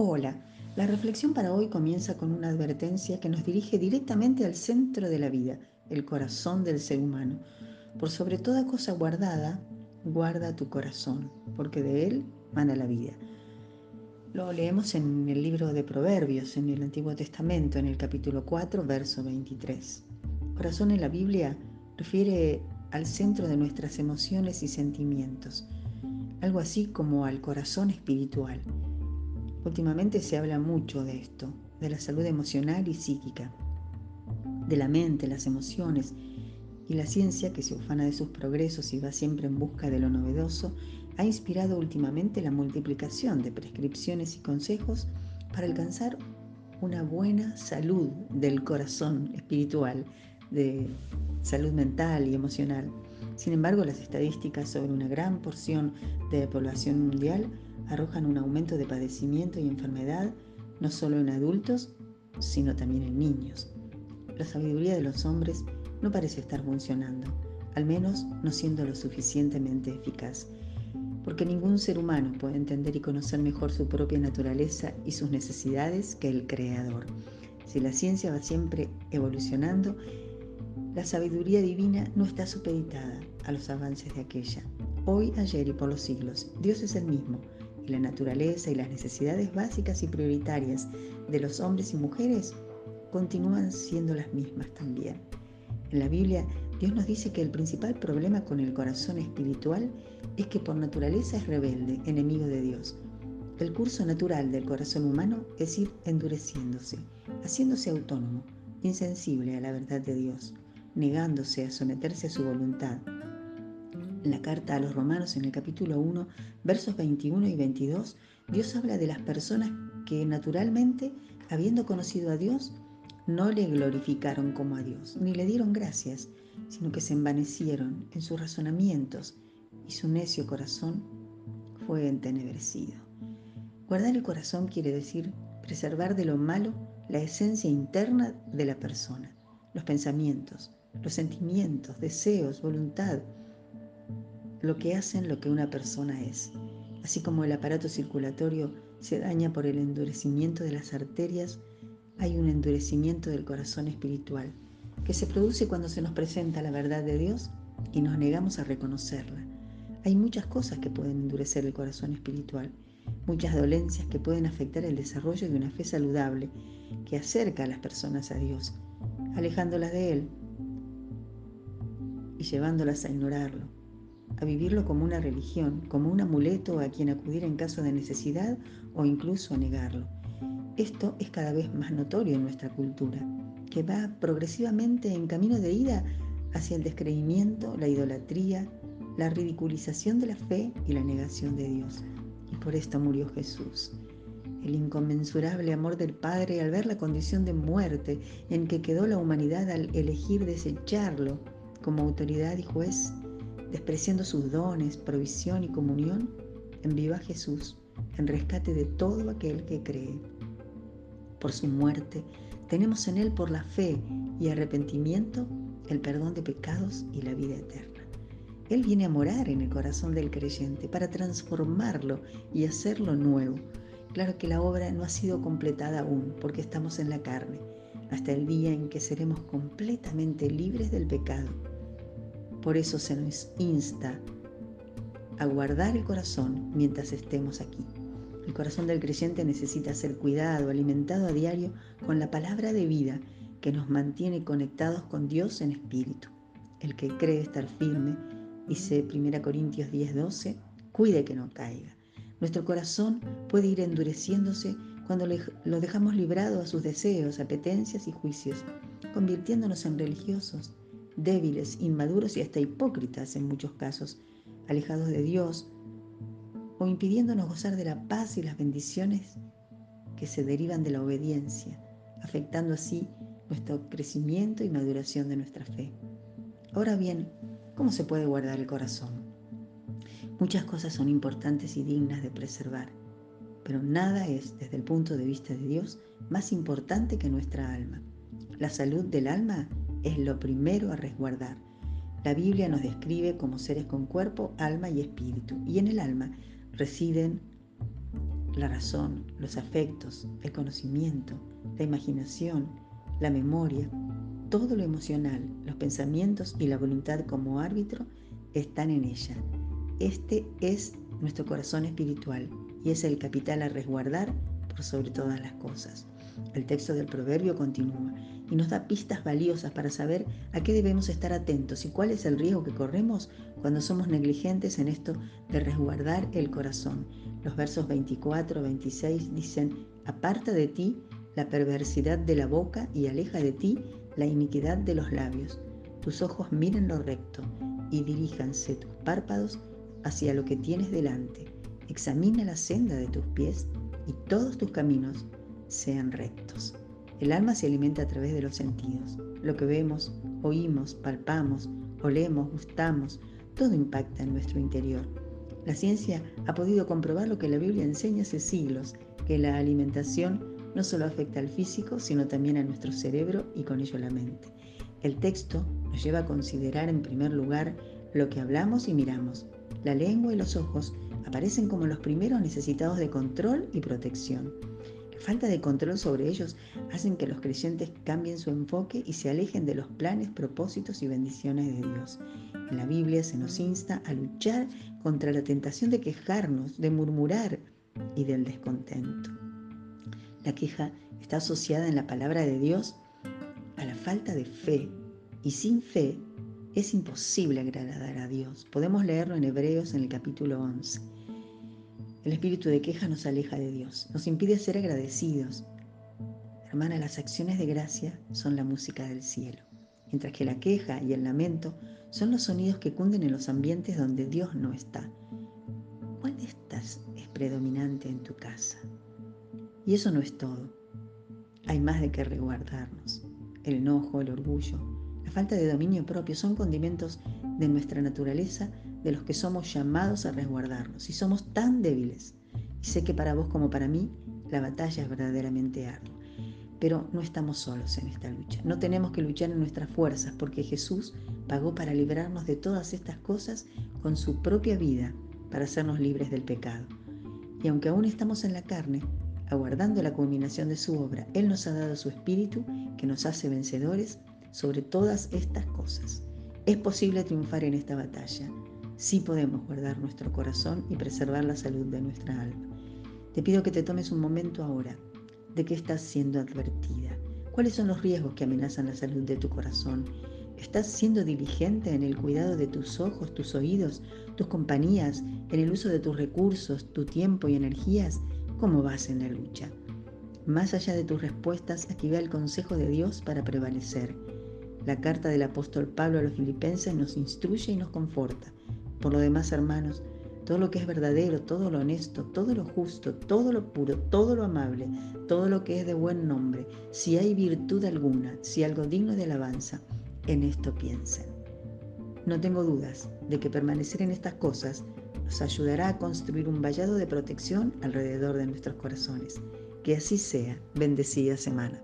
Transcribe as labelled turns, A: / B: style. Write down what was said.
A: Hola, la reflexión para hoy comienza con una advertencia que nos dirige directamente al centro de la vida, el corazón del ser humano. Por sobre toda cosa guardada, guarda tu corazón, porque de él mana la vida. Lo leemos en el libro de Proverbios, en el Antiguo Testamento, en el capítulo 4, verso 23. Corazón en la Biblia refiere al centro de nuestras emociones y sentimientos, algo así como al corazón espiritual. Últimamente se habla mucho de esto, de la salud emocional y psíquica, de la mente, las emociones y la ciencia que se ufana de sus progresos y va siempre en busca de lo novedoso, ha inspirado últimamente la multiplicación de prescripciones y consejos para alcanzar una buena salud del corazón espiritual, de salud mental y emocional. Sin embargo, las estadísticas sobre una gran porción de la población mundial arrojan un aumento de padecimiento y enfermedad no solo en adultos, sino también en niños. La sabiduría de los hombres no parece estar funcionando, al menos no siendo lo suficientemente eficaz, porque ningún ser humano puede entender y conocer mejor su propia naturaleza y sus necesidades que el Creador. Si la ciencia va siempre evolucionando, la sabiduría divina no está supeditada a los avances de aquella. Hoy, ayer y por los siglos, Dios es el mismo y la naturaleza y las necesidades básicas y prioritarias de los hombres y mujeres continúan siendo las mismas también. En la Biblia, Dios nos dice que el principal problema con el corazón espiritual es que por naturaleza es rebelde, enemigo de Dios. El curso natural del corazón humano es ir endureciéndose, haciéndose autónomo, insensible a la verdad de Dios negándose a someterse a su voluntad. En la carta a los romanos en el capítulo 1, versos 21 y 22, Dios habla de las personas que naturalmente, habiendo conocido a Dios, no le glorificaron como a Dios, ni le dieron gracias, sino que se envanecieron en sus razonamientos y su necio corazón fue entenebrecido. Guardar el corazón quiere decir preservar de lo malo la esencia interna de la persona, los pensamientos, los sentimientos, deseos, voluntad, lo que hacen lo que una persona es. Así como el aparato circulatorio se daña por el endurecimiento de las arterias, hay un endurecimiento del corazón espiritual que se produce cuando se nos presenta la verdad de Dios y nos negamos a reconocerla. Hay muchas cosas que pueden endurecer el corazón espiritual, muchas dolencias que pueden afectar el desarrollo de una fe saludable que acerca a las personas a Dios, alejándolas de Él y llevándolas a ignorarlo, a vivirlo como una religión, como un amuleto a quien acudir en caso de necesidad o incluso a negarlo. Esto es cada vez más notorio en nuestra cultura, que va progresivamente en camino de ida hacia el descreimiento, la idolatría, la ridiculización de la fe y la negación de Dios. Y por esto murió Jesús. El inconmensurable amor del Padre al ver la condición de muerte en que quedó la humanidad al elegir desecharlo como autoridad y juez, despreciando sus dones, provisión y comunión, envió a Jesús en rescate de todo aquel que cree. Por su muerte, tenemos en Él por la fe y arrepentimiento el perdón de pecados y la vida eterna. Él viene a morar en el corazón del creyente para transformarlo y hacerlo nuevo. Claro que la obra no ha sido completada aún porque estamos en la carne, hasta el día en que seremos completamente libres del pecado por eso se nos insta a guardar el corazón mientras estemos aquí. El corazón del creyente necesita ser cuidado, alimentado a diario con la palabra de vida que nos mantiene conectados con Dios en espíritu. El que cree estar firme, dice 1 Corintios 10:12, cuide que no caiga. Nuestro corazón puede ir endureciéndose cuando lo dejamos librado a sus deseos, apetencias y juicios, convirtiéndonos en religiosos débiles, inmaduros y hasta hipócritas en muchos casos, alejados de Dios o impidiéndonos gozar de la paz y las bendiciones que se derivan de la obediencia, afectando así nuestro crecimiento y maduración de nuestra fe. Ahora bien, ¿cómo se puede guardar el corazón? Muchas cosas son importantes y dignas de preservar, pero nada es, desde el punto de vista de Dios, más importante que nuestra alma. La salud del alma es lo primero a resguardar. La Biblia nos describe como seres con cuerpo, alma y espíritu, y en el alma residen la razón, los afectos, el conocimiento, la imaginación, la memoria, todo lo emocional, los pensamientos y la voluntad como árbitro están en ella. Este es nuestro corazón espiritual y es el capital a resguardar por sobre todas las cosas. El texto del proverbio continúa y nos da pistas valiosas para saber a qué debemos estar atentos y cuál es el riesgo que corremos cuando somos negligentes en esto de resguardar el corazón. Los versos 24, 26 dicen, aparta de ti la perversidad de la boca y aleja de ti la iniquidad de los labios. Tus ojos miren lo recto y diríjanse tus párpados hacia lo que tienes delante. Examina la senda de tus pies y todos tus caminos sean rectos. El alma se alimenta a través de los sentidos. Lo que vemos, oímos, palpamos, olemos, gustamos, todo impacta en nuestro interior. La ciencia ha podido comprobar lo que la Biblia enseña hace siglos, que la alimentación no solo afecta al físico, sino también a nuestro cerebro y con ello la mente. El texto nos lleva a considerar en primer lugar lo que hablamos y miramos. La lengua y los ojos aparecen como los primeros necesitados de control y protección. Falta de control sobre ellos hacen que los creyentes cambien su enfoque y se alejen de los planes, propósitos y bendiciones de Dios. En la Biblia se nos insta a luchar contra la tentación de quejarnos, de murmurar y del descontento. La queja está asociada en la palabra de Dios a la falta de fe y sin fe es imposible agradar a Dios. Podemos leerlo en Hebreos en el capítulo 11. El espíritu de queja nos aleja de Dios, nos impide ser agradecidos. Hermana, las acciones de gracia son la música del cielo, mientras que la queja y el lamento son los sonidos que cunden en los ambientes donde Dios no está. ¿Cuál de estas es predominante en tu casa? Y eso no es todo. Hay más de que resguardarnos. El enojo, el orgullo, la falta de dominio propio son condimentos de nuestra naturaleza de los que somos llamados a resguardarnos. Y somos tan débiles. Y sé que para vos como para mí la batalla es verdaderamente ardua. Pero no estamos solos en esta lucha. No tenemos que luchar en nuestras fuerzas porque Jesús pagó para librarnos de todas estas cosas con su propia vida para hacernos libres del pecado. Y aunque aún estamos en la carne, aguardando la culminación de su obra, Él nos ha dado su Espíritu que nos hace vencedores sobre todas estas cosas. Es posible triunfar en esta batalla. Sí podemos guardar nuestro corazón y preservar la salud de nuestra alma. Te pido que te tomes un momento ahora de que estás siendo advertida. ¿Cuáles son los riesgos que amenazan la salud de tu corazón? ¿Estás siendo diligente en el cuidado de tus ojos, tus oídos, tus compañías, en el uso de tus recursos, tu tiempo y energías? cómo vas en la lucha. Más allá de tus respuestas, aquí va el consejo de Dios para prevalecer. La carta del apóstol Pablo a los filipenses nos instruye y nos conforta. Por lo demás, hermanos, todo lo que es verdadero, todo lo honesto, todo lo justo, todo lo puro, todo lo amable, todo lo que es de buen nombre, si hay virtud alguna, si algo digno de alabanza, en esto piensen. No tengo dudas de que permanecer en estas cosas nos ayudará a construir un vallado de protección alrededor de nuestros corazones. Que así sea. Bendecida semana.